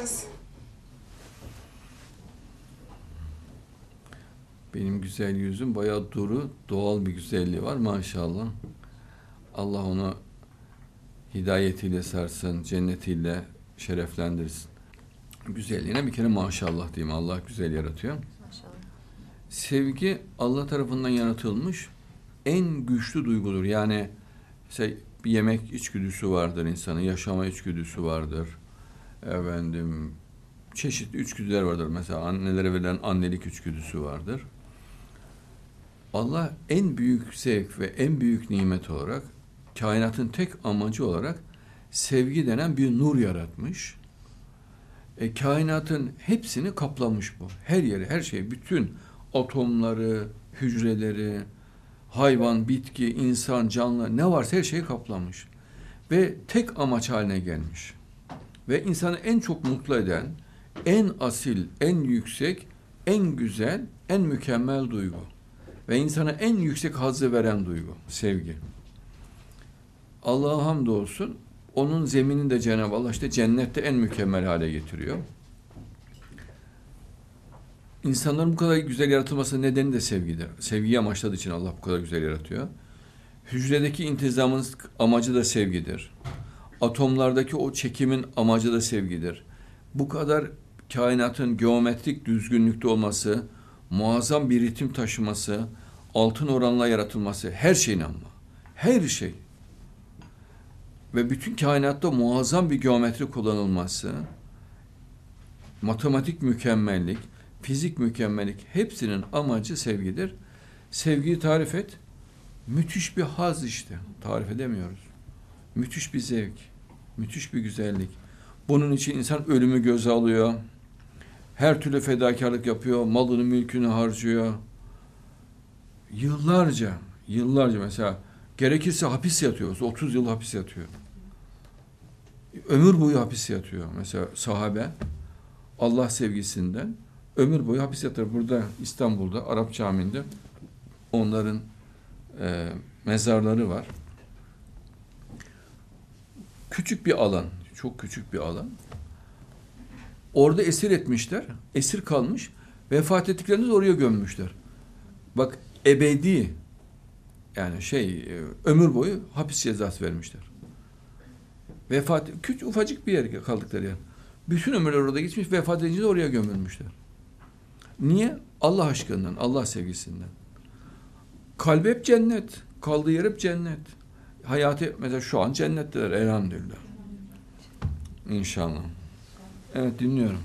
Nasılsınız? Benim güzel yüzüm bayağı duru, doğal bir güzelliği var maşallah. Allah onu hidayetiyle sarsın, cennetiyle şereflendirsin. Güzelliğine bir kere maşallah diyeyim. Allah güzel yaratıyor. Maşallah. Sevgi Allah tarafından yaratılmış en güçlü duygudur. Yani mesela bir yemek içgüdüsü vardır insanın, yaşama içgüdüsü vardır. Efendim çeşitli içgüdüler vardır. Mesela annelere verilen annelik içgüdüsü vardır. Allah en büyük zevk ve en büyük nimet olarak kainatın tek amacı olarak sevgi denen bir nur yaratmış. E, kainatın hepsini kaplamış bu. Her yeri, her şey, bütün atomları, hücreleri, hayvan, bitki, insan, canlı ne varsa her şeyi kaplamış. Ve tek amaç haline gelmiş. Ve insanı en çok mutlu eden, en asil, en yüksek, en güzel, en mükemmel duygu. Ve insana en yüksek hazzı veren duygu, sevgi. Allah'a hamdolsun, onun zeminini de Cenab-ı Allah işte cennette en mükemmel hale getiriyor. İnsanların bu kadar güzel yaratılması nedeni de sevgidir. Sevgiyi amaçladığı için Allah bu kadar güzel yaratıyor. Hücredeki intizamın amacı da sevgidir. Atomlardaki o çekimin amacı da sevgidir. Bu kadar kainatın geometrik düzgünlükte olması, muazzam bir ritim taşıması, altın oranla yaratılması, her şeyin ama. Her şey. Ve bütün kainatta muazzam bir geometri kullanılması, matematik mükemmellik, fizik mükemmellik hepsinin amacı sevgidir. Sevgiyi tarif et. Müthiş bir haz işte. Tarif edemiyoruz. Müthiş bir zevk. Müthiş bir güzellik. Bunun için insan ölümü göze alıyor. Her türlü fedakarlık yapıyor. Malını, mülkünü harcıyor. Yıllarca, yıllarca mesela gerekirse hapis yatıyor. 30 yıl hapis yatıyor. Ömür boyu hapis yatıyor. Mesela sahabe Allah sevgisinden ömür boyu hapis yatar. Burada İstanbul'da Arap Camii'nde onların e, mezarları var. Küçük bir alan, çok küçük bir alan. Orada esir etmişler, esir kalmış. Vefat ettiklerinde de oraya gömmüşler. Bak ebedi yani şey e, ömür boyu hapis cezası vermişler. Vefat küçük ufacık bir yer kaldıkları yer. Bütün ömürler orada geçmiş, vefat edince de oraya gömülmüşler. Niye? Allah aşkından, Allah sevgisinden. Kalbi hep cennet. Kaldığı yer hep cennet. Hayatı mesela şu an cennetteler elhamdülillah. İnşallah. Evet dinliyorum.